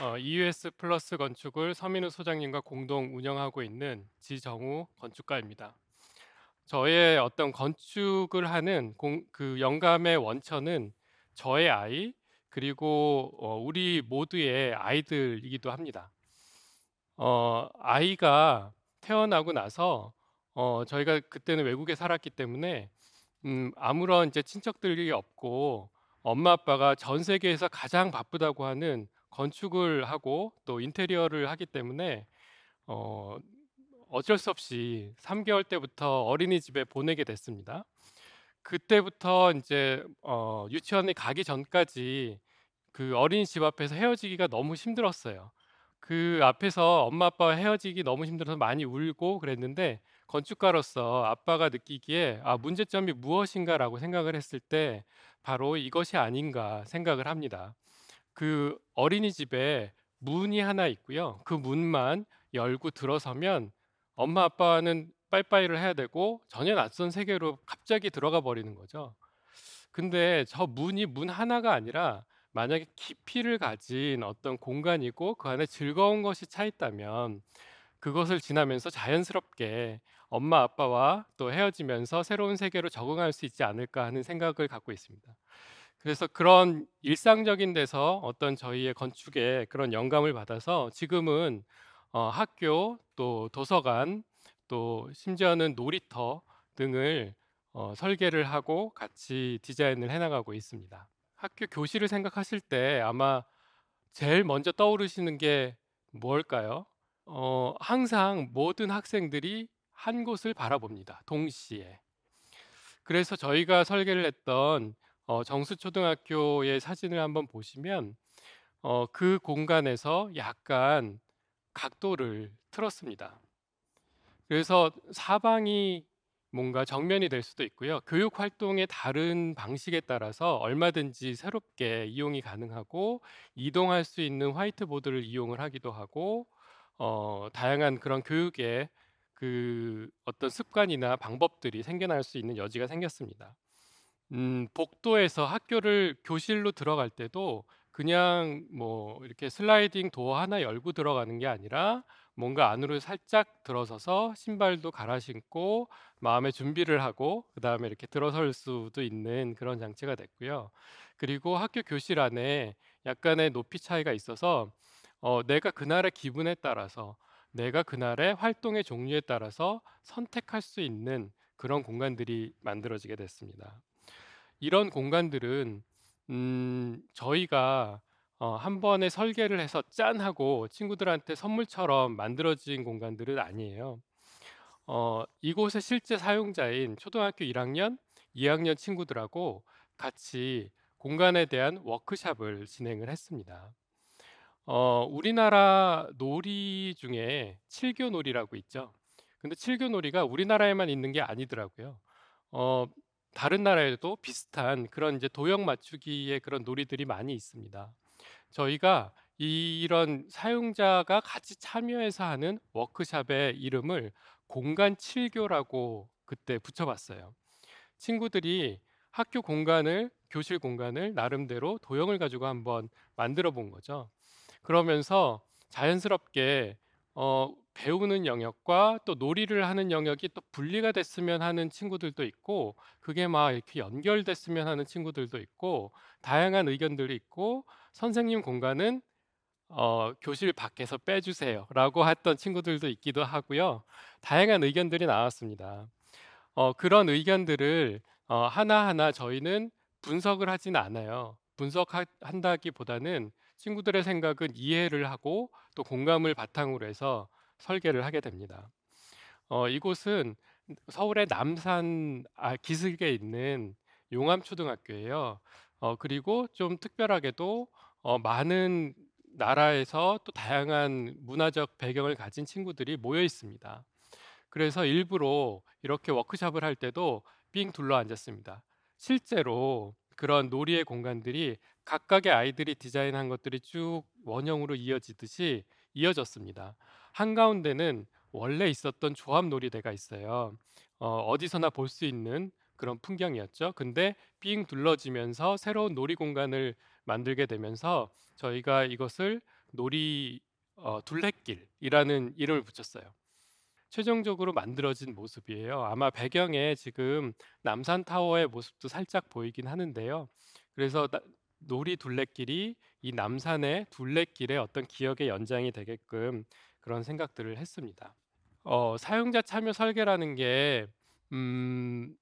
어, EUS 플러스 건축을 서민우 소장님과 공동 운영하고 있는 지정우 건축가입니다. 저의 어떤 건축을 하는 공, 그 영감의 원천은 저의 아이 그리고 어, 우리 모두의 아이들이기도 합니다. 어, 아이가 태어나고 나서 어, 저희가 그때는 외국에 살았기 때문에 음, 아무런 이제 친척들이 없고 엄마 아빠가 전 세계에서 가장 바쁘다고 하는 건축을 하고 또 인테리어를 하기 때문에 어, 어쩔 수 없이 3개월 때부터 어린이집에 보내게 됐습니다. 그때부터 이제 어, 유치원에 가기 전까지 그 어린이집 앞에서 헤어지기가 너무 힘들었어요. 그 앞에서 엄마 아빠와 헤어지기 너무 힘들어서 많이 울고 그랬는데 건축가로서 아빠가 느끼기에 아 문제점이 무엇인가라고 생각을 했을 때 바로 이것이 아닌가 생각을 합니다. 그 어린이집에 문이 하나 있고요. 그 문만 열고 들어서면 엄마 아빠는 빠이빠이를 해야 되고 전혀 낯선 세계로 갑자기 들어가 버리는 거죠. 근데 저 문이 문 하나가 아니라 만약에 깊이를 가진 어떤 공간이고 그 안에 즐거운 것이 차 있다면 그것을 지나면서 자연스럽게 엄마 아빠와 또 헤어지면서 새로운 세계로 적응할 수 있지 않을까 하는 생각을 갖고 있습니다. 그래서 그런 일상적인 데서 어떤 저희의 건축에 그런 영감을 받아서 지금은 어, 학교 또 도서관 또 심지어는 놀이터 등을 어, 설계를 하고 같이 디자인을 해나가고 있습니다. 학교 교실을 생각하실 때 아마 제일 먼저 떠오르시는 게 뭘까요? 어, 항상 모든 학생들이 한 곳을 바라봅니다. 동시에. 그래서 저희가 설계를 했던 어, 정수초등학교의 사진을 한번 보시면 어, 그 공간에서 약간 각도를 틀었습니다. 그래서 사방이 뭔가 정면이 될 수도 있고요. 교육 활동의 다른 방식에 따라서 얼마든지 새롭게 이용이 가능하고 이동할 수 있는 화이트보드를 이용을 하기도 하고 어, 다양한 그런 교육의 그 어떤 습관이나 방법들이 생겨날 수 있는 여지가 생겼습니다. 음, 복도에서 학교를 교실로 들어갈 때도 그냥 뭐 이렇게 슬라이딩 도어 하나 열고 들어가는 게 아니라 뭔가 안으로 살짝 들어서서 신발도 갈아 신고 마음의 준비를 하고 그다음에 이렇게 들어설 수도 있는 그런 장치가 됐고요. 그리고 학교 교실 안에 약간의 높이 차이가 있어서 어, 내가 그날의 기분에 따라서 내가 그날의 활동의 종류에 따라서 선택할 수 있는 그런 공간들이 만들어지게 됐습니다. 이런 공간들은 음, 저희가 어, 한 번에 설계를 해서 짠 하고 친구들한테 선물처럼 만들어진 공간들은 아니에요. 어, 이곳의 실제 사용자인 초등학교 1학년, 2학년 친구들하고 같이 공간에 대한 워크샵을 진행을 했습니다. 어, 우리나라 놀이 중에 칠교 놀이라고 있죠. 근데 칠교 놀이가 우리나라에만 있는 게 아니더라고요. 어, 다른 나라에도 비슷한 그런 이제 도형 맞추기의 그런 놀이들이 많이 있습니다. 저희가 이런 사용자가 같이 참여해서 하는 워크샵의 이름을 공간 칠교라고 그때 붙여봤어요. 친구들이 학교 공간을 교실 공간을 나름대로 도형을 가지고 한번 만들어 본 거죠. 그러면서 자연스럽게 어, 배우는 영역과 또 놀이를 하는 영역이 또 분리가 됐으면 하는 친구들도 있고 그게 막 이렇게 연결됐으면 하는 친구들도 있고 다양한 의견들이 있고 선생님 공간은 어, 교실 밖에서 빼주세요라고 했던 친구들도 있기도 하고요. 다양한 의견들이 나왔습니다. 어, 그런 의견들을 어, 하나하나 저희는 분석을 하진 않아요. 분석한다기보다는 친구들의 생각은 이해를 하고 또 공감을 바탕으로 해서 설계를 하게 됩니다. 어, 이곳은 서울의 남산 아, 기슭에 있는 용암초등학교예요. 어, 그리고 좀 특별하게도 어, 많은 나라에서 또 다양한 문화적 배경을 가진 친구들이 모여 있습니다. 그래서 일부러 이렇게 워크숍을 할 때도 삥 둘러 앉았습니다. 실제로 그런 놀이의 공간들이 각각의 아이들이 디자인한 것들이 쭉 원형으로 이어지듯이 이어졌습니다. 한가운데는 원래 있었던 조합 놀이대가 있어요. 어, 디서나 볼 수 있는 그런 풍경이었죠. 근데 삥 둘러지면서 새로운 놀이 공간을 만들게 되면서 저희가 이것을 놀이 어, 둘레길이라는 이름을 붙였어요. 최종적으로 만들어진 모습이에요. 아마 배경에 지금 남산 타워의 모습도 살짝 보이긴 하는데요. 그래서 나, 놀이 둘레길이 이 남산의 둘레길의 어떤 기억의 연장이 되게끔 그런 생각들을 했습니다. 어, 사용자 참여 설계라는 게 음,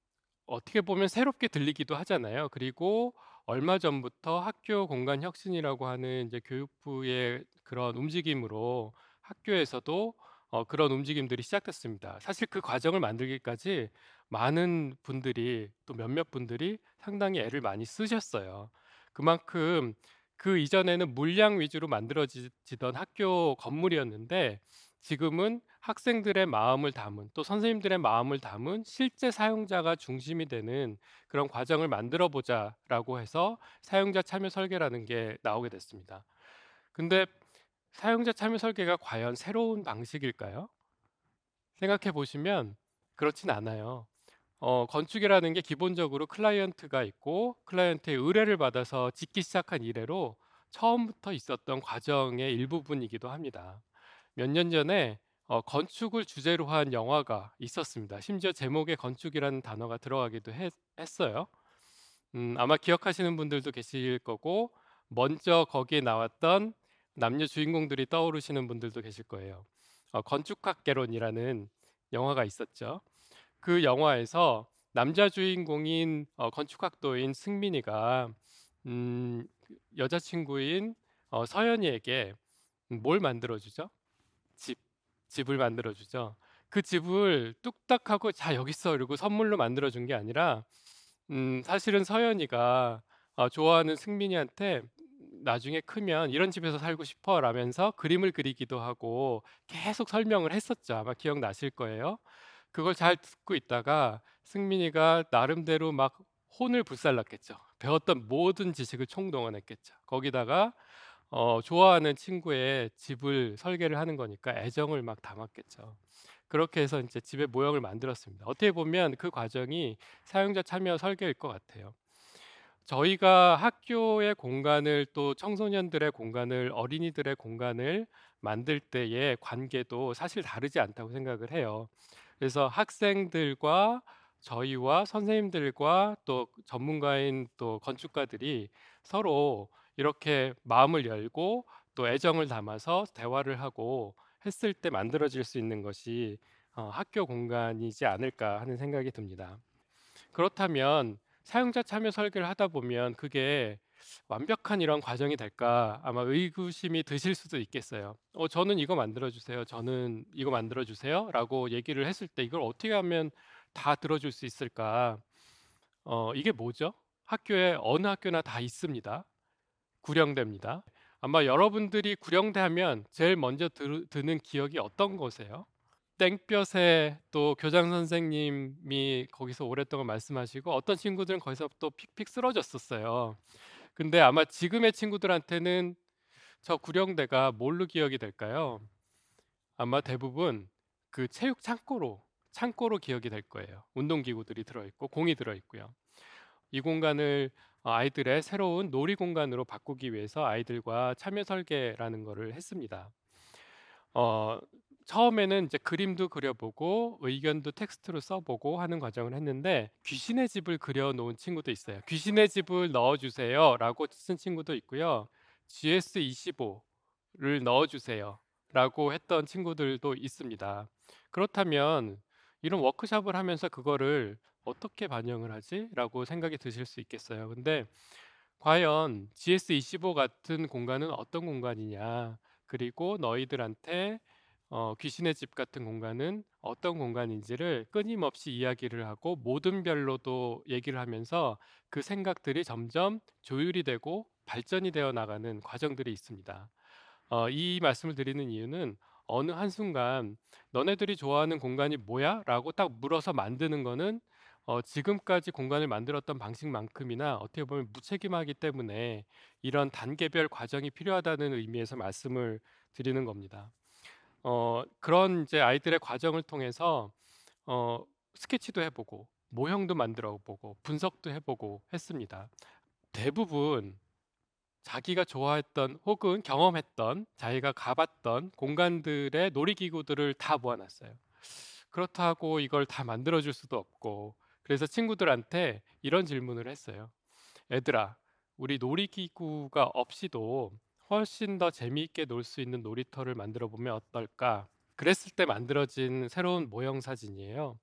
어떻게 보면 새롭게 들리기도 하잖아요. 그리고 얼마 전부터 학교 공간 혁신이라고 하는 이제 교육부의 그런 움직임으로 학교에서도 어, 그런 움직임들이 시작됐습니다. 사실 그 과정을 만들기까지 많은 분들이 또 몇몇 분들이 상당히 애를 많이 쓰셨어요. 그만큼 그 이전에는 물량 위주로 만들어지던 학교 건물이었는데 지금은 학생들의 마음을 담은 또 선생님들의 마음을 담은 실제 사용자가 중심이 되는 그런 과정을 만들어 보자라고 해서 사용자 참여 설계라는 게 나오게 됐습니다. 근데 사용자 참여 설계가 과연 새로운 방식일까요? 생각해 보시면 그렇진 않아요. 어, 건축이라는 게 기본적으로 클라이언트가 있고 클라이언트의 의뢰를 받아서 짓기 시작한 이래로 처음부터 있었던 과정의 일부분이기도 합니다. 몇 년 전에 어, 건축을 주제로 한 영화가 있었습니다. 심지어 제목에 건축이라는 단어가 들어가기도 했, 어요 음, 아마 기억하시는 분들도 계실 거고 먼저 거기에 나왔던 남녀 주인공들이 떠오르시는 분들도 계실 거예요. 어, 건축학개론이라는 영화가 있었죠. 그 영화에서 남자 주인공인 어, 건축학도인 승민이가 음, 여자친구인 어, 서연이에게 뭘 만들어주죠? 집 집을 만들어 주죠. 그 집을 뚝딱하고 자 여기 있어 이러고 선물로 만들어 준 게 아니라 음 사실은 서연이가 어, 좋아하는 승민이한테 나중에 크면 이런 집에서 살고 싶어 라면서 그림을 그리기도 하고 계속 설명을 했었죠. 아마 기억나실 거예요. 그걸 잘 듣고 있다가 승민이가 나름대로 막 혼을 불살랐겠죠. 배웠던 모든 지식을 총동원했겠죠. 거기다가 어, 좋아하는 친구의 집을 설계를 하는 거니까 애정을 막 담았겠죠. 그렇게 해서 이제 집의 모형을 만들었습니다. 어떻게 보면 그 과정이 사용자 참여 설계일 것 같아요. 저희가 학교의 공간을 또 청소년들의 공간을 어린이들의 공간을 만들 때의 관계도 사실 다르지 않다고 생각을 해요. 그래서 학생들과 저희와 선생님들과 또 전문가인 또 건축가들이 서로 이렇게 마음을 열고 또 애정을 담아서 대화를 하고 했을 때 만들어질 수 있는 것이 어, 학교 공간이지 않을까 하는 생각이 듭니다. 그렇다면 사용자 참여 설계를 하다 보면 그게 완벽한 이런 과정이 될까 아마 의구심이 드실 수도 있겠어요. 어, 저는 이거 만들어 주세요. 저는 이거 만들어 주세요라고 얘기를 했을 때 이걸 어떻게 하면 다 들어줄 수 있을까? 어, 이게 뭐죠? 학교에 어느 학교나 다 있습니다. 구령대입니다. 아마 여러분들이 구령대 하면 제일 먼저 드, 드는 기억이 어떤 거세요? 땡볕에 또 교장 선생님이 거기서 오랫동안 말씀하시고 어떤 친구들은 거기서 또 픽픽 쓰러졌었어요. 근데 아마 지금의 친구들한테는 저 구령대가 뭘로 기억이 될까요? 아마 대부분 그 체육 창고로 창고로 기억이 될 거예요. 운동기구들이 들어있고 공이 들어있고요. 이 공간을 어, 아이들의 새로운 놀이 공간으로 바꾸기 위해서 아이들과 참여 설계라는 것을 했습니다. 어, 처음에는 이제 그림도 그려보고 의견도 텍스트로 써보고 하는 과정을 했는데 귀신의 집을 그려놓은 친구도 있어요. 귀신의 집을 넣어주세요라고 쓴 친구도 있고요. GS25를 넣어주세요라고 했던 친구들도 있습니다. 그렇다면 이런 워크샵을 하면서 그거를 어떻게 반영을 하지? 라고 생각이 드실 수 있겠어요. 근데 과연 GS25 같은 공간은 어떤 공간이냐? 그리고 너희들한테 어, 귀신의 집 같은 공간은 어떤 공간인지를 끊임없이 이야기를 하고 모든 별로도 얘기를 하면서 그 생각들이 점점 조율이 되고 발전이 되어 나가는 과정들이 있습니다. 어, 이 말씀을 드리는 이유는 어느 한순간 너네들이 좋아하는 공간이 뭐야? 라고 딱 물어서 만드는 거는 어, 지금까지 공간을 만들었던 방식만큼이나 어떻게 보면 무책임하기 때문에 이런 단계별 과정이 필요하다는 의미에서 말씀을 드리는 겁니다. 어, 그런 이제 아이들의 과정을 통해서 어, 스케치도 해보고 모형도 만들어 보고 분석도 해보고 했습니다. 대부분 자기가 좋아했던 혹은 경험했던 자기가 가봤던 공간들의 놀이기구들을 다 모아놨어요. 그렇다고 이걸 다 만들어줄 수도 없고 그래서 친구들한테 이런 질문을 했어요. 애들아, 우리 놀이기구가 없이도 훨씬 더 재미있게 놀 수 있는 놀이터를 만들어 보면 어떨까? 그랬을 때 만들어진 새로운 모형 사진이에요.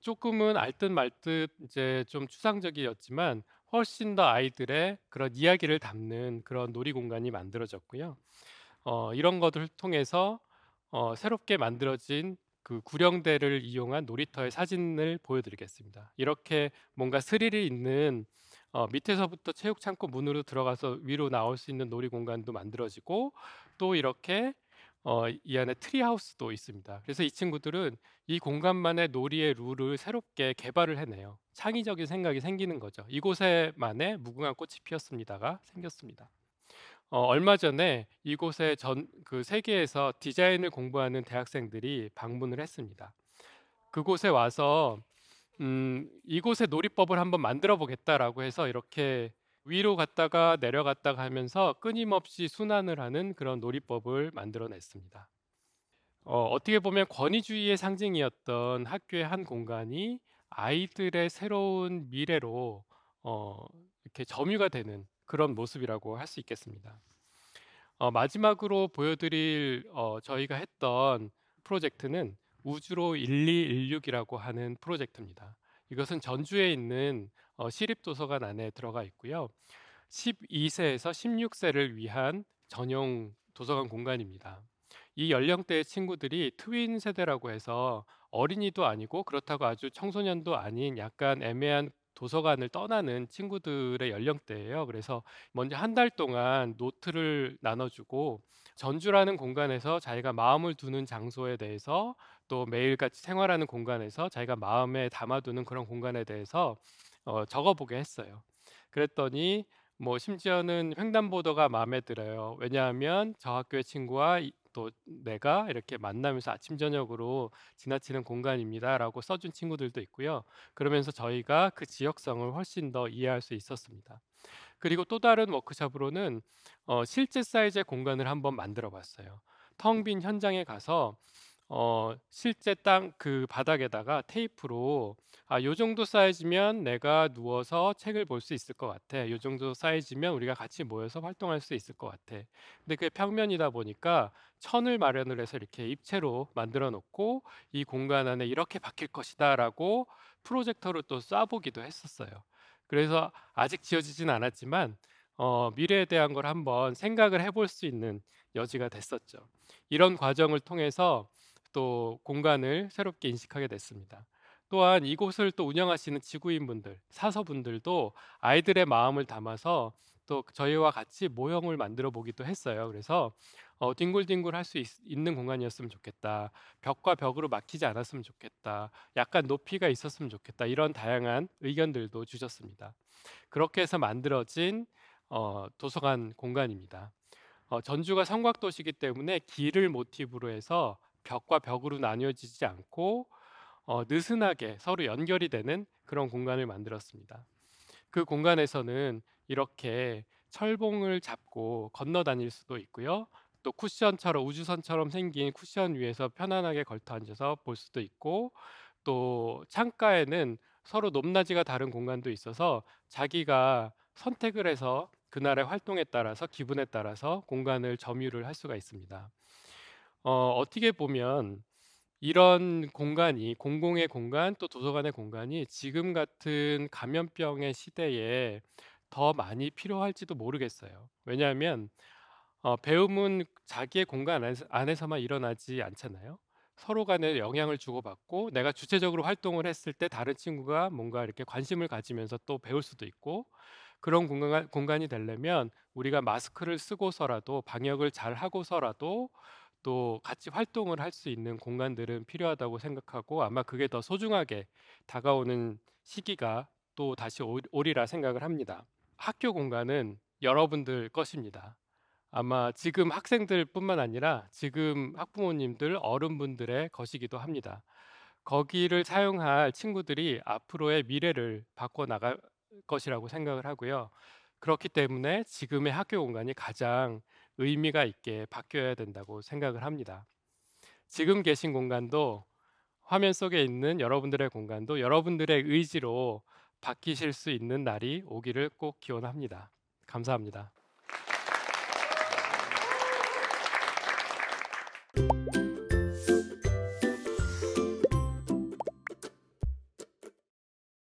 조금은 알듯 말듯 이제 좀 추상적이었지만 훨씬 더 아이들의 그런 이야기를 담는 그런 놀이 공간이 만들어졌고요. 어, 이런 것들을 통해서 어, 새롭게 만들어진 그 구령대를 이용한 놀이터의 사진을 보여드리겠습니다. 이렇게 뭔가 스릴이 있는 어, 밑에서부터 체육 창고 문으로 들어가서 위로 나올 수 있는 놀이 공간도 만들어지고 또 이렇게 어, 이 안에 tree house도 있습니다. 그래서 이 친구들은 이 공간만의 놀이의 룰을 새롭게 개발을 해내요. 창의적인 생각이 생기는 거죠. 이곳에만의 무궁화 꽃이 피었습니다가 생겼습니다. 어, 얼마 전에 이곳에 전 그 세계에서 디자인을 공부하는 대학생들이 방문을 했습니다. 그곳에 와서 음, 이곳의 놀이법을 한번 만들어 보겠다라고 해서 이렇게 위로 갔다가 내려갔다가 하면서 끊임없이 순환을 하는 그런 놀이법을 만들어냈습니다. 어, 어떻게 보면 권위주의의 상징이었던 학교의 한 공간이 아이들의 새로운 미래로 어, 이렇게 점유가 되는 그런 모습이라고 할 수 있겠습니다. 어, 마지막으로 보여드릴 어, 저희가 했던 프로젝트는 우주로 1216이라고 하는 프로젝트입니다. 이것은 전주에 있는 어, 시립도서관 안에 들어가 있고요. 12세에서 16세를 위한 전용 도서관 공간입니다. 이 연령대의 친구들이 트윈 세대라고 해서 어린이도 아니고 그렇다고 아주 청소년도 아닌 약간 애매한 도서관을 떠나는 친구들의 연령대예요. 그래서 먼저 한 달 동안 노트를 나눠주고 전주라는 공간에서 자기가 마음을 두는 장소에 대해서 또 매일같이 생활하는 공간에서 자기가 마음에 담아두는 그런 공간에 대해서 어, 적어보게 했어요. 그랬더니 뭐 심지어는 횡단보도가 마음에 들어요. 왜냐하면 저 학교의 친구와 또 내가 이렇게 만나면서 아침 저녁으로 지나치는 공간입니다라고 써준 친구들도 있고요. 그러면서 저희가 그 지역성을 훨씬 더 이해할 수 있었습니다. 그리고 또 다른 워크숍으로는 어, 실제 사이즈의 공간을 한번 만들어 봤어요. 텅 빈 현장에 가서 어, 실제 땅 그 바닥에다가 테이프로 아, 요 정도 사이즈면 내가 누워서 책을 볼 수 있을 것 같아. 요 정도 사이즈면 우리가 같이 모여서 활동할 수 있을 것 같아. 근데 그게 평면이다 보니까 천을 마련을 해서 이렇게 입체로 만들어 놓고 이 공간 안에 이렇게 바뀔 것이다라고 프로젝터로 또 쏴보기도 했었어요. 그래서 아직 지어지진 않았지만 어, 미래에 대한 걸 한번 생각을 해볼 수 있는 여지가 됐었죠. 이런 과정을 통해서 또 공간을 새롭게 인식하게 됐습니다. 또한 이곳을 또 운영하시는 지구인분들, 사서분들도 아이들의 마음을 담아서 또 저희와 같이 모형을 만들어 보기도 했어요. 그래서 어, 뒹굴뒹굴 할 수 있는 공간이었으면 좋겠다. 벽과 벽으로 막히지 않았으면 좋겠다. 약간 높이가 있었으면 좋겠다. 이런 다양한 의견들도 주셨습니다. 그렇게 해서 만들어진 어, 도서관 공간입니다. 어, 전주가 성곽도시이기 때문에 길을 모티브로 해서 벽과 벽으로 나뉘어지지 않고 어, 느슨하게 서로 연결이 되는 그런 공간을 만들었습니다. 그 공간에서는 이렇게 철봉을 잡고 건너 다닐 수도 있고요. 또 쿠션처럼 우주선처럼 생긴 쿠션 위에서 편안하게 걸터 앉아서 볼 수도 있고 또 창가에는 서로 높낮이가 다른 공간도 있어서 자기가 선택을 해서 그날의 활동에 따라서 기분에 따라서 공간을 점유를 할 수가 있습니다. 어, 어떻게 보면 이런 공간이 공공의 공간 또 도서관의 공간이 지금 같은 감염병의 시대에 더 많이 필요할지도 모르겠어요. 왜냐하면 어, 배움은 자기의 공간 안에서, 만 일어나지 않잖아요. 서로 간에 영향을 주고받고 내가 주체적으로 활동을 했을 때 다른 친구가 뭔가 이렇게 관심을 가지면서 또 배울 수도 있고 그런 공간, 공간이 되려면 우리가 마스크를 쓰고서라도 방역을 잘 하고서라도 또 같이 활동을 할 수 있는 공간들은 필요하다고 생각하고 아마 그게 더 소중하게 다가오는 시기가 또 다시 오리라 생각을 합니다. 학교 공간은 여러분들 것입니다. 아마 지금 학생들뿐만 아니라 지금 학부모님들 어른분들의 것이기도 합니다. 거기를 사용할 친구들이 앞으로의 미래를 바꿔 나갈 것이라고 생각을 하고요. 그렇기 때문에 지금의 학교 공간이 가장 의미가 있게 바뀌어야 된다고 생각을 합니다. 지금 계신 공간도 화면 속에 있는 여러분들의 공간도 여러분들의 의지로 바뀌실 수 있는 날이 오기를 꼭 기원합니다. 감사합니다.